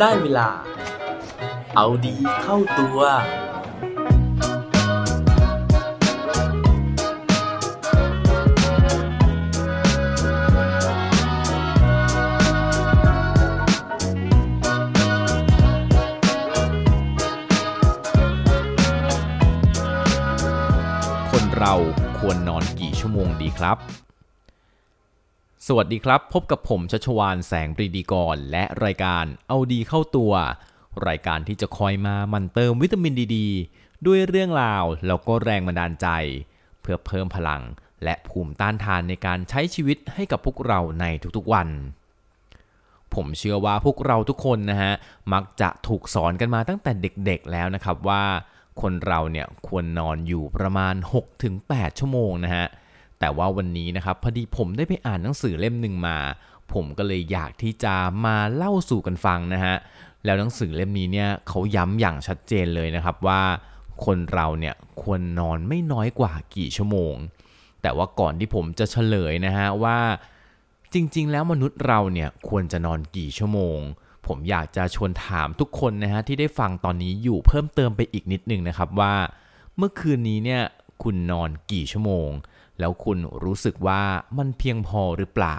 ได้เวลา เอาดีเข้าตัว คนเราควรนอนกี่ชั่วโมงดีครับ สวัสดีครับ พบกับผมชัชวานแสงปรีดีกร และรายการเอาดีเข้าตัว รายการที่จะคอยมามันเติมวิตามินดีดด้วยเรื่องราวแล้วก็แรงบันดาลใจ เพื่อเพิ่มพลังและภูมิต้านทานในการใช้ชีวิตให้กับพวกเราในทุกๆวัน ผมเชื่อว่าพวกเราทุกคนนะฮะมักจะถูกสอนกันมาตั้งแต่เด็กๆแล้วนะครับว่า คนเราเนี่ยควรนอนอยู่ประมาณ 6-8 ชั่วโมงนะฮะ แต่ว่าวันนี้นะครับพอดีผมได้ไปอ่านหนังสือเล่มหนึ่งมา ผมก็เลยอยากที่จะมาเล่าสู่กันฟังนะฮะแล้วหนังสือเล่มนี้เนี่ยเขาย้ำอย่างชัดเจนเลยนะครับว่าคนเราเนี่ยควรนอนไม่น้อยกว่ากี่ชั่วโมง แต่ว่าก่อนที่ผมจะเฉลยนะฮะว่า จริงๆ แล้วมนุษย์เราเนี่ยควรจะนอนกี่ชั่วโมง ผมอยากจะชวนถามทุกคนนะฮะที่ได้ฟังตอนนี้อยู่เพิ่มเติมไปอีกนิดนึงนะครับว่า เมื่อคืนนี้เนี่ยคุณนอนกี่ชั่วโมง แล้วคุณรู้สึกว่ามันเพียงพอหรือเปล่า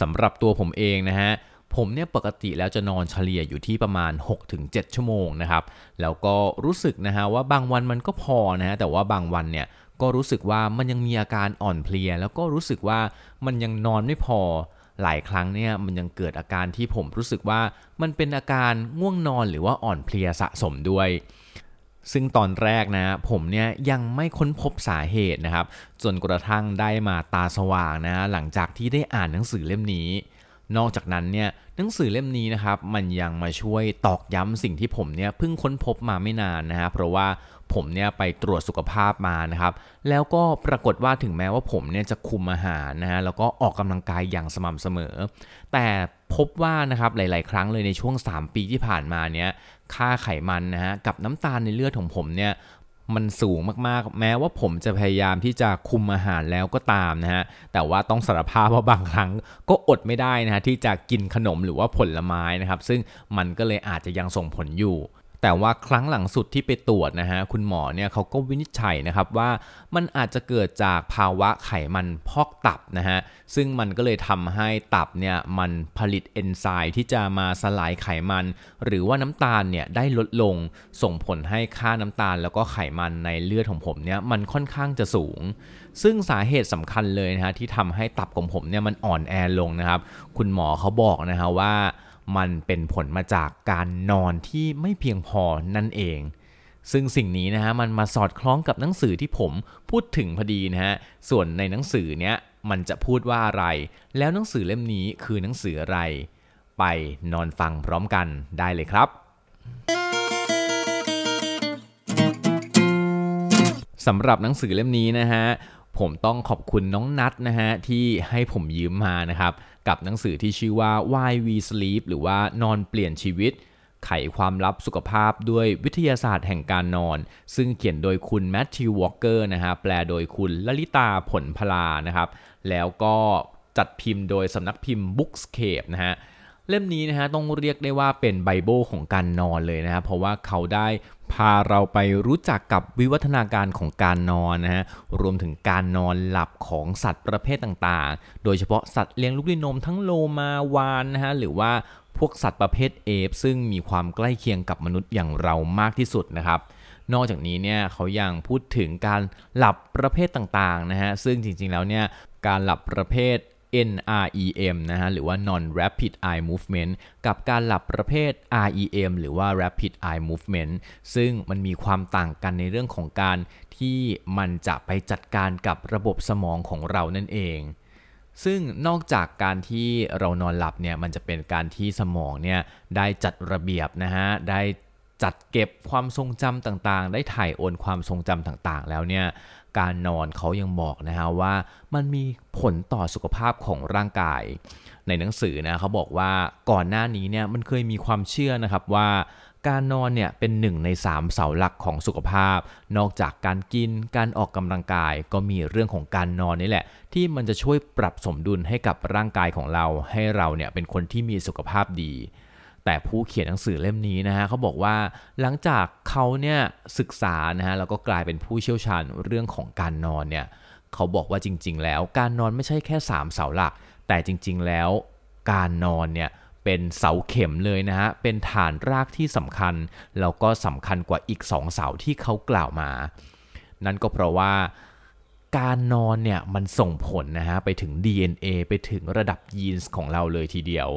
สำหรับตัวผมเองนะฮะผมเนี่ยปกติแล้วจะนอนเฉลี่ยอยู่ที่ประมาณ 6-7 ชั่วโมงนะครับแล้วก็รู้สึกนะฮะว่าบางวันมันก็พอนะฮะแต่ว่าบางวันเนี่ยก็รู้สึกว่ามันยังมีอาการอ่อนเพลีย แล้วก็รู้สึกว่ามันยังนอนไม่พอหลายครั้งเนี่ยมันยังเกิดอาการที่ผมรู้สึกว่ามันเป็นอาการง่วงนอนหรือว่าอ่อนเพลียสะสมด้วย ซึ่งตอนแรกนะผมเนี่ยยังไม่ค้นพบสาเหตุนะครับ จนกระทั่งได้มาตาสว่างนะหลังจากที่ได้อ่านหนังสือเล่มนี้ นอกจากนั้นเนี่ยหนังสือเล่มนี้นะครับมันยังมาช่วยตอกย้ำสิ่งที่ผมเนี่ยเพิ่งค้นพบมาไม่นานนะฮะเพราะว่าผมเนี่ยไปตรวจสุขภาพมานะครับแล้วก็ปรากฏว่าถึงแม้ว่าผมเนี่ยจะคุมอาหารนะฮะแล้วก็ออกกำลังกายอย่างสม่ำเสมอ แต่พบว่านะครับหลาย ๆ ครั้งเลยในช่วง 3 ปีที่ผ่านมาเนี่ยค่าไขมันนะฮะกับน้ำตาลในเลือดของผมเนี่ย มันสูงมากๆ แม้ว่าผมจะพยายามที่จะคุมอาหารแล้วก็ตามนะฮะ แต่ว่าต้องสารภาพว่าบางครั้งก็อดไม่ได้นะฮะที่จะกินขนมหรือว่าผลไม้นะครับ ซึ่งมันก็เลยอาจจะยังส่งผลอยู่ แต่ว่าครั้งหลังสุดที่ไปตรวจนะฮะคุณหมอเนี่ยเขาก็วินิจฉัยนะครับว่ามันอาจจะเกิดจากภาวะไขมันพอกตับนะฮะซึ่งมันก็เลยทำให้ตับเนี่ยมันผลิตเอนไซม์ที่จะมาสลายไขมัน หรือว่าน้ำตาลเนี่ยได้ลดลงส่งผลให้ค่าน้ำตาล แล้วก็ไขมันในเลือดของผมเนี่ยมันค่อนข้างจะสูง ซึ่งสาเหตุสำคัญเลยนะฮะที่ทำให้ตับของผมเนี่ยมันอ่อนแอลงนะครับ คุณหมอเขาบอกนะฮะว่า มันเป็นผลมาจากการนอนที่ไม่เพียงพอนั่นเอง ซึ่งสิ่งนี้นะฮะมันมาสอดคล้องกับหนังสือที่ผมพูดถึงพอดีนะฮะส่วนในหนังสือเนี้ยมันจะพูดว่าอะไร แล้วหนังสือเล่มนี้คือหนังสืออะไร ไปนอนฟังพร้อมกันได้เลยครับสำหรับหนังสือเล่มนี้นะฮะผมต้องขอบคุณน้องนัทนะฮะที่ให้ผมยืมมานะครับ กับหนังสือที่ชื่อว่า Why We Sleep หรือว่านอนเปลี่ยนชีวิต ไขความลับสุขภาพด้วยวิทยาศาสตร์แห่งการนอน ซึ่งเขียนโดยคุณ Matthew Walker นะฮะแปลโดยคุณลลิตาผลพลานะครับ แล้วก็จัดพิมพ์โดยสำนักพิมพ์ Bookscape นะฮะ เล่มนี้นะฮะต้องเรียกได้ว่าเป็นไบเบิลของการนอนเลยนะฮะเพราะว่าเขาได้พาเราไปรู้จักกับวิวัฒนาการของการนอนนะฮะรวมถึงการนอนหลับของสัตว์ประเภทต่างๆ โดยเฉพาะสัตว์เลี้ยงลูกด้วยนมทั้งโลมาวาฬนะฮะหรือว่าพวกสัตว์ประเภท ape ซึ่งมีความใกล้เคียงกับมนุษย์อย่างเรามากที่สุดนะครับนอกจากนี้เนี่ยเขายังพูดถึงการหลับประเภทต่างๆนะฮะซึ่งจริงๆแล้วเนี่ยการหลับประเภท NREM นะฮะหรือว่า non rapid eye movement กับการหลับประเภท REM หรือว่า rapid eye movement ซึ่งมันมีความต่างกันในเรื่องของการที่มันจะไปจัดการกับระบบสมองของเรานั่นเอง ซึ่งนอกจากการที่เรานอนหลับเนี่ยมันจะเป็นการที่สมองเนี่ยได้จัดระเบียบนะฮะได้ จัดเก็บความทรงจำต่างๆ ได้ถ่ายโอนความทรงจำต่างๆ แล้วเนี่ยการนอนเขายังบอกนะฮะว่ามันมีผลต่อสุขภาพของร่างกาย ในหนังสือนะเขาบอกว่าก่อนหน้านี้เนี่ยมันเคยมีความเชื่อนะครับว่าการนอนเนี่ยเป็นหนึ่งในสามเสาหลักของสุขภาพ นอกจากการกิน การออกกำลังกาย ก็มีเรื่องของการนอนนี่แหละ ที่มันจะช่วยปรับสมดุลให้กับร่างกายของเรา ให้เราเนี่ยเป็นคนที่มีสุขภาพดี แต่ผู้เขียนหนังสือเล่มนี้นะฮะเขาบอกว่าหลังจากเขาเนี่ยศึกษานะฮะแล้วก็กลายเป็นผู้เชี่ยวชาญเรื่องของการนอนเนี่ยเขาบอกว่าจริง ๆ แล้วการนอนไม่ใช่แค่ 3 เสาหลัก แต่จริง ๆ แล้วการนอนเนี่ยเป็นเสาเข็มเลยนะฮะ เป็นฐานรากที่สำคัญ แล้วก็สำคัญกว่าอีก 2 เสาที่เขากล่าวมา นั่นก็เพราะว่า การนอนเนี่ยมันส่งผลนะฮะไปถึง DNA ไปถึงระดับยีนส์ของเราเลยทีเดียว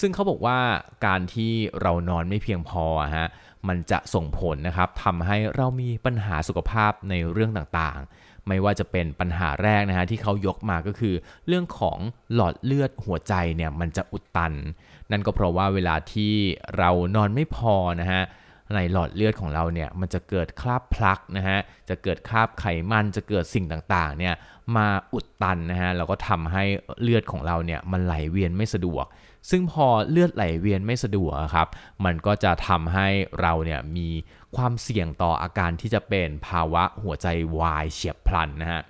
ซึ่งเขาบอกว่าการที่เรานอนไม่เพียงพอฮะมันจะส่งผลนะครับทำให้เรามีปัญหาสุขภาพในเรื่องต่างๆ ไม่ว่าจะเป็นปัญหาแรกนะฮะที่เขายกมาก็คือ เรื่องของหลอดเลือดหัวใจเนี่ยมันจะอุดตัน นั่นก็เพราะว่าเวลาที่เรานอนไม่พอนะฮะ ในหลอดเลือดของเราเนี่ยมันจะเกิดคราบพลักนะฮะจะเกิดคราบไขมันจะเกิดสิ่งต่างๆเนี่ยมาอุดตันนะฮะแล้วก็ทำให้เลือดของเราเนี่ยมันไหลเวียนไม่สะดวก ซึ่งพอเลือดไหลเวียนไม่สะดวกครับมันก็จะทำให้เราเนี่ยมีความเสี่ยงต่ออาการที่จะเป็นภาวะหัวใจวายเฉียบพลันนะฮะ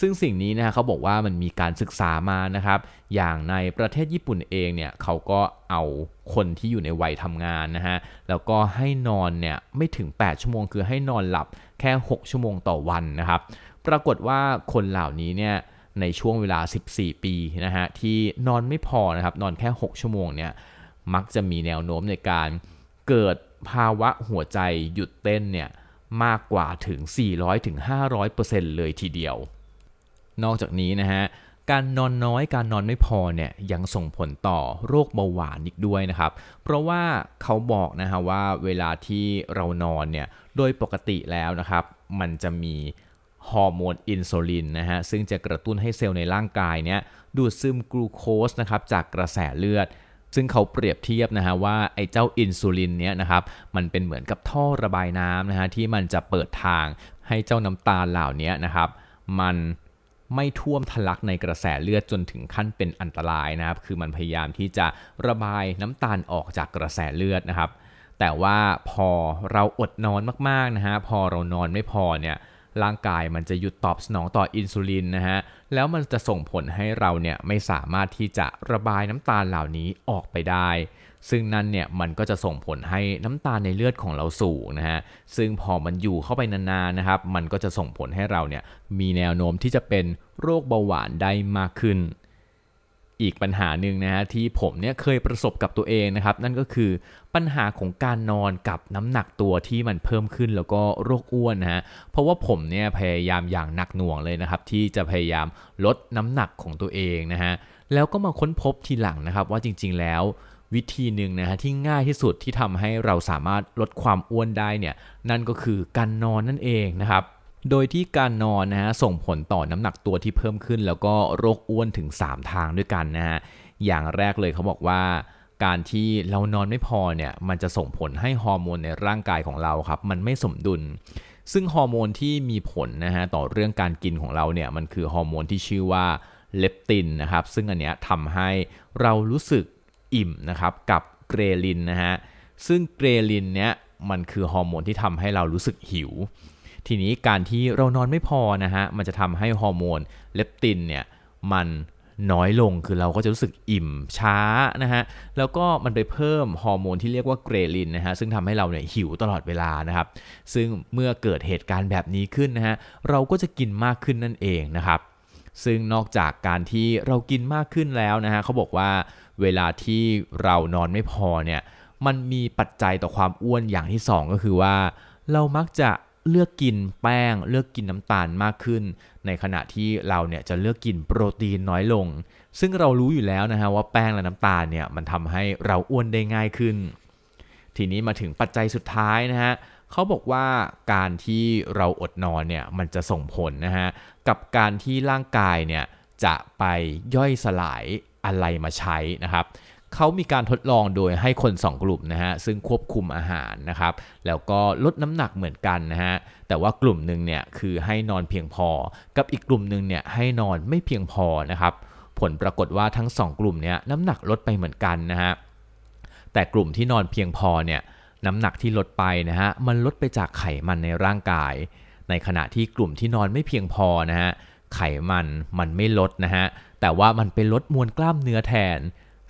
ซึ่งสิ่งนี้นะฮะเขาบอกว่ามันมีการศึกษามานะครับ อย่างในประเทศญี่ปุ่นเองเนี่ยเขาก็เอาคนที่อยู่ในวัยทำงานนะฮะแล้วก็ให้นอนเนี่ยไม่ถึง 8 ชั่วโมง คือให้นอนหลับแค่ 6 ชั่วโมงต่อวันนะครับ ปรากฏว่าคนเหล่านี้เนี่ยในช่วงเวลา 14 ปีนะฮะที่นอนไม่พอนะครับนอนแค่ 6 ชั่วโมงเนี่ยมักจะมีแนวโน้มในการเกิดภาวะหัวใจหยุดเต้นเนี่ยมากกว่าถึง 400-500%เลยทีเดียว นอกจากนี้นะฮะการนอนน้อยการนอนไม่พอเนี่ยยังส่งผลต่อโรคเบาหวานอีกด้วยนะครับ เพราะว่าเขาบอกนะฮะว่าเวลาที่เรานอนเนี่ยโดยปกติแล้วนะครับ มันจะมีฮอร์โมนอินซูลินนะฮะซึ่งจะกระตุ้นให้เซลล์ในร่างกายเนี่ยดูดซึมกลูโคสนะครับจากกระแสเลือด ซึ่งเขาเปรียบเทียบนะฮะว่าไอ้เจ้าอินซูลินเนี้ยนะครับมันเป็นเหมือนกับท่อระบายน้ำนะฮะที่มันจะเปิดทางให้เจ้าน้ำตาลเหล่านี้นะครับมัน ไม่ท่วมทะลักในกระแสเลือดจนถึงขั้นเป็นอันตรายนะครับ คือมันพยายามที่จะระบายน้ำตาลออกจากกระแสเลือดนะครับ แต่ว่าพอเราอดนอนมากๆนะฮะพอเรานอนไม่พอเนี่ยร่างกายมันจะหยุดตอบสนองต่ออินซูลินนะฮะ แล้วมันจะส่งผลให้เราเนี่ยไม่สามารถที่จะระบายน้ำตาลเหล่านี้ออกไปได้ ซึ่งนั่นเนี่ยมันก็จะส่งผลให้น้ำตาลในเลือดของเราสูงนะฮะซึ่งพอมันอยู่เข้าไปนานๆนะครับมันก็จะส่งผลให้เราเนี่ยมีแนวโน้มที่จะเป็นโรคเบาหวานได้มากขึ้น อีกปัญหาหนึ่งนะฮะที่ผมเนี่ยเคยประสบกับตัวเองนะครับ นั่นก็คือปัญหาของการนอนกับน้ำหนักตัวที่มันเพิ่มขึ้นแล้วก็โรคอ้วนนะฮะเพราะว่าผมเนี่ยพยายามอย่างหนักหน่วงเลยนะครับ ที่จะพยายามลดน้ำหนักของตัวเองนะฮะแล้วก็มาค้นพบทีหลังนะครับว่าจริง ๆ แล้ว วิธีหนึ่งนะฮะที่ง่ายที่สุดที่ทำให้เราสามารถลดความอ้วนได้เนี่ยนั่นก็คือการนอนนั่นเองนะครับโดยที่การนอนนะฮะส่งผลต่อน้ำหนักตัวที่เพิ่มขึ้น แล้วก็โรคอ้วนถึง 3 ทางด้วยกันนะฮะอย่างแรกเลยเขาบอกว่า การที่เรานอนไม่พอเนี่ยมันจะส่งผลให้ฮอร์โมนในร่างกายของเราครับมันไม่สมดุล ซึ่งฮอร์โมนที่มีผลนะฮะต่อเรื่องการกินของเราเนี่ยมันคือฮอร์โมนที่ชื่อว่าเลปตินนะครับซึ่งอันเนี้ยทำให้เรารู้สึก อิ่มนะครับกับ ghrelin นะฮะซึ่ง ghrelin เนี้ยมันคือฮอร์โมนที่ทำให้เรารู้สึกหิว ทีนี้การที่เรานอนไม่พอนะฮะมันจะทำให้ฮอร์โมนเลปตินเนี่ยมันน้อยลงคือเราก็จะรู้สึกอิ่มช้านะฮะแล้วก็มันไปเพิ่มฮอร์โมนที่เรียกว่าเกรลินนะฮะซึ่งทำให้เราเนี่ยหิวตลอดเวลานะครับ ซึ่งเมื่อเกิดเหตุการณ์แบบนี้ขึ้นนะฮะเราก็จะกินมากขึ้นนั่นเองนะครับ ซึ่งนอกจากการที่เรากินมากขึ้นแล้วนะฮะเขาบอกว่า เวลาที่เรานอนไม่พอเนี่ยมันมีปัจจัยต่อความอ้วนอย่างที่สองก็คือว่า เรามักจะเลือกกินแป้ง เลือกกินน้ำตาลมากขึ้น ในขณะที่เราเนี่ยจะเลือกกินโปรตีนน้อยลง ซึ่งเรารู้อยู่แล้วนะฮะว่าแป้งและน้ำตาลเนี่ยมันทำให้เราอ้วนได้ง่ายขึ้น ทีนี้มาถึงปัจจัยสุดท้ายนะฮะเขาบอกว่าการที่เราอดนอนเนี่ยมันจะส่งผลนะฮะกับการที่ร่างกายเนี่ยจะไปย่อยสลาย อะไรมาใช้นะครับเขามีการทดลองโดยให้คน 2 กลุ่มนะฮะซึ่งควบคุมอาหารนะครับ แล้วก็ลดน้ำหนักเหมือนกันนะฮะแต่ว่ากลุ่มหนึ่งเนี่ยคือให้นอนเพียงพอ กับอีกกลุ่มหนึ่งเนี่ยให้นอนไม่เพียงพอนะครับ ผลปรากฏว่าทั้ง 2 กลุ่มเนี่ยน้ำหนักลดไปเหมือนกันนะฮะแต่กลุ่มที่นอนเพียงพอเนี่ยน้ำหนักที่ลดไปนะฮะมันลดไปจากไขมันในร่างกาย ในขณะที่กลุ่มที่นอนไม่เพียงพอนะฮะไขมันมันไม่ลดนะฮะ แต่ว่ามันไปลดมวลกล้ามเนื้อแทน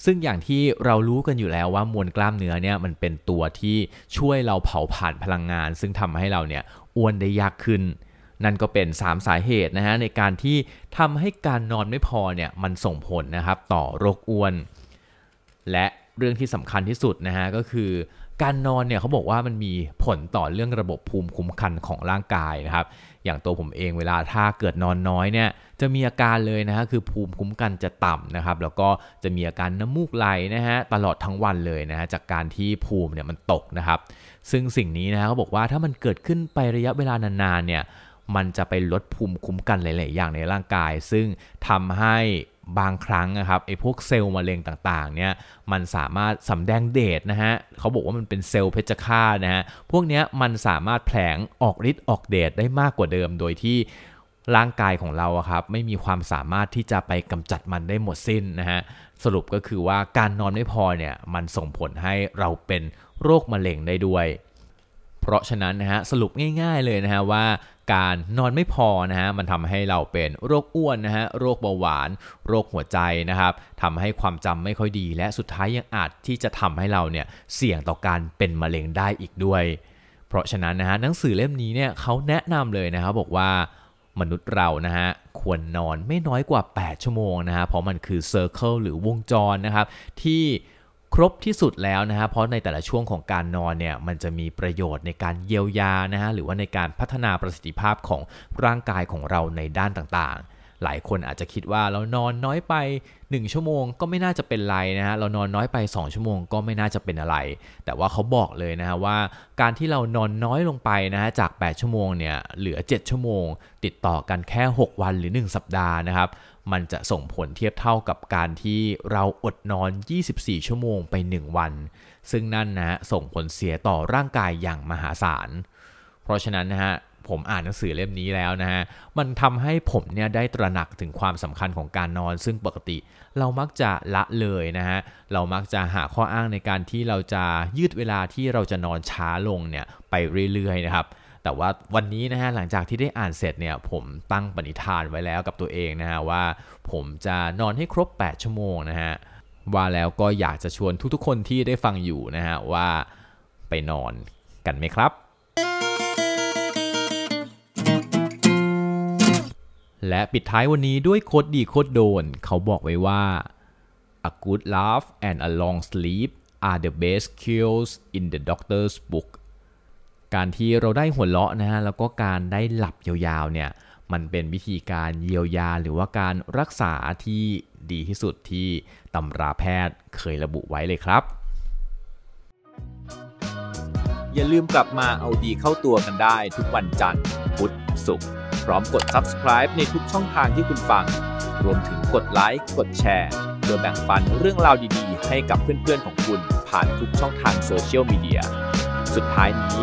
ซึ่งอย่างที่เรารู้กันอยู่แล้วว่ามวลกล้ามเนื้อเนี่ยมันเป็นตัวที่ช่วยเราเผาผ่านพลังงาน ซึ่งทำให้เราเนี่ยอ้วนได้ยากขึ้น นั่นก็เป็น 3 สาเหตุนะฮะในการที่ทำให้การนอนไม่พอเนี่ยมันส่งผลนะครับต่อโรคอ้วน และเรื่องที่สำคัญที่สุดนะฮะก็คือการนอนเนี่ยเขาบอกว่ามันมีผลต่อเรื่องระบบภูมิคุ้มกันของร่างกายนะครับ อย่างตัวผมเองเวลาถ้าเกิดนอนน้อยเนี่ยจะมีอาการเลยนะฮะคือภูมิคุ้มกันจะต่ำนะครับแล้วก็จะมีอาการน้ำมูกไหลนะฮะตลอดทั้งวันเลยนะฮะจากการที่ภูมิเนี่ยมันตกนะครับซึ่งสิ่งนี้นะฮะเขาบอกว่าถ้ามันเกิดขึ้นไประยะเวลานานๆเนี่ยมันจะไปลดภูมิคุ้มกันหลาย ๆ อย่างในร่างกาย ซึ่งทำให้ บางครั้งนะครับไอ้พวกเซลล์มะเร็งต่างๆเนี่ยมันสามารถสำแดงเดชนะฮะเขาบอกว่ามันเป็นเซลล์เพชฌฆาตนะฮะพวกเนี้ยมันสามารถแผลงออกฤทธิ์ออกเดชได้มากกว่าเดิมโดยที่ร่างกายของเราครับไม่มีความสามารถที่จะไปกำจัดมันได้หมดสิ้นนะฮะสรุปก็คือว่าการนอนไม่พอเนี่ยมันส่งผลให้เราเป็นโรคมะเร็งได้ด้วย เพราะฉะนั้นนะฮะสรุปง่ายๆเลยนะฮะว่าการนอนไม่พอนะฮะมันทำให้เราเป็นโรคอ้วนนะฮะโรคเบาหวาน โรคหัวใจนะครับทำให้ความจำไม่ค่อยดี และสุดท้ายยังอาจที่จะทำให้เราเนี่ยเสี่ยงต่อการเป็นมะเร็งได้อีกด้วย เพราะฉะนั้นนะฮะหนังสือเล่มนี้เนี่ยเขาแนะนำเลยนะครับบอกว่ามนุษย์เรานะฮะควรนอนไม่น้อยกว่า 8 ชั่วโมงนะฮะเพราะมันคือเซอร์เคิลหรือวงจรนะครับที่ ครบที่สุดแล้วนะฮะเพราะในแต่ละช่วงของการนอนเนี่ยมันจะมีประโยชน์ในการเยียวยานะฮะหรือว่าในการพัฒนาประสิทธิภาพของร่างกายของเราในด้านต่างๆ หลายคนอาจจะคิดว่าเรานอนน้อยไป 1 ชั่วโมงก็ไม่น่าจะเป็นไรนะฮะเรานอนน้อยไป 2 ชั่วโมงก็ไม่น่าจะเป็นอะไร แต่ว่าเขาบอกเลยนะฮะว่า การที่เรานอนน้อยลงไปนะฮะจาก 8 ชั่วโมงเนี่ยเหลือ 7 ชั่วโมง ติดต่อกันแค่ 6 วันหรือ 1 สัปดาห์นะครับ มันจะส่งผลเทียบเท่ากับการที่เราอดนอน 24 ชั่วโมงไป 1 วัน ซึ่งนั่นนะส่งผลเสียต่อร่างกายอย่างมหาศาล เพราะฉะนั้นนะฮะผมอ่านหนังสือเล่มนี้แล้วนะฮะ มันทำให้ผมเนี่ยได้ตระหนักถึงความสำคัญของการนอน ซึ่งปกติเรามักจะละเลยนะฮะ เรามักจะหาข้ออ้างในการที่เราจะยืดเวลาที่เราจะนอนช้าลงเนี่ยไปเรื่อยๆนะครับ แต่ว่าวันนี้นะฮะหลังจากที่ได้อ่านเสร็จเนี่ยผมตั้งปณิธานไว้แล้วกับตัวเองนะฮะว่า ผมจะนอนให้ครบ 8 ชั่วโมงนะฮะว่าแล้วก็อยากจะชวนทุกๆ คนที่ได้ฟังอยู่นะฮะว่าไปนอนกันไหมครับ และปิดท้ายวันนี้ด้วยโคดดีโคดโดน เขาบอกไว้ว่า a good laugh and a long sleep are the best cures in the doctor's book การที่เราได้หัวเราะนะฮะแล้วก็การได้หลับยาวๆเนี่ยมันเป็นวิธีการเยียวยาหรือว่าการรักษาที่ดีที่สุดที่ตำราแพทย์เคยระบุไว้เลยครับ อย่าลืมกลับมาเอาดีเข้าตัวกันได้ทุกวันจันทร์พุธศุกร์พร้อมกด subscribe ในทุกช่องทางที่คุณฟัง รวมถึงกดไลค์กดแชร์เพื่อแบ่งปันเรื่องราวดีๆ ให้กับเพื่อนๆของคุณผ่านทุกช่องทางโซเชียลมีเดียสุดท้ายนี้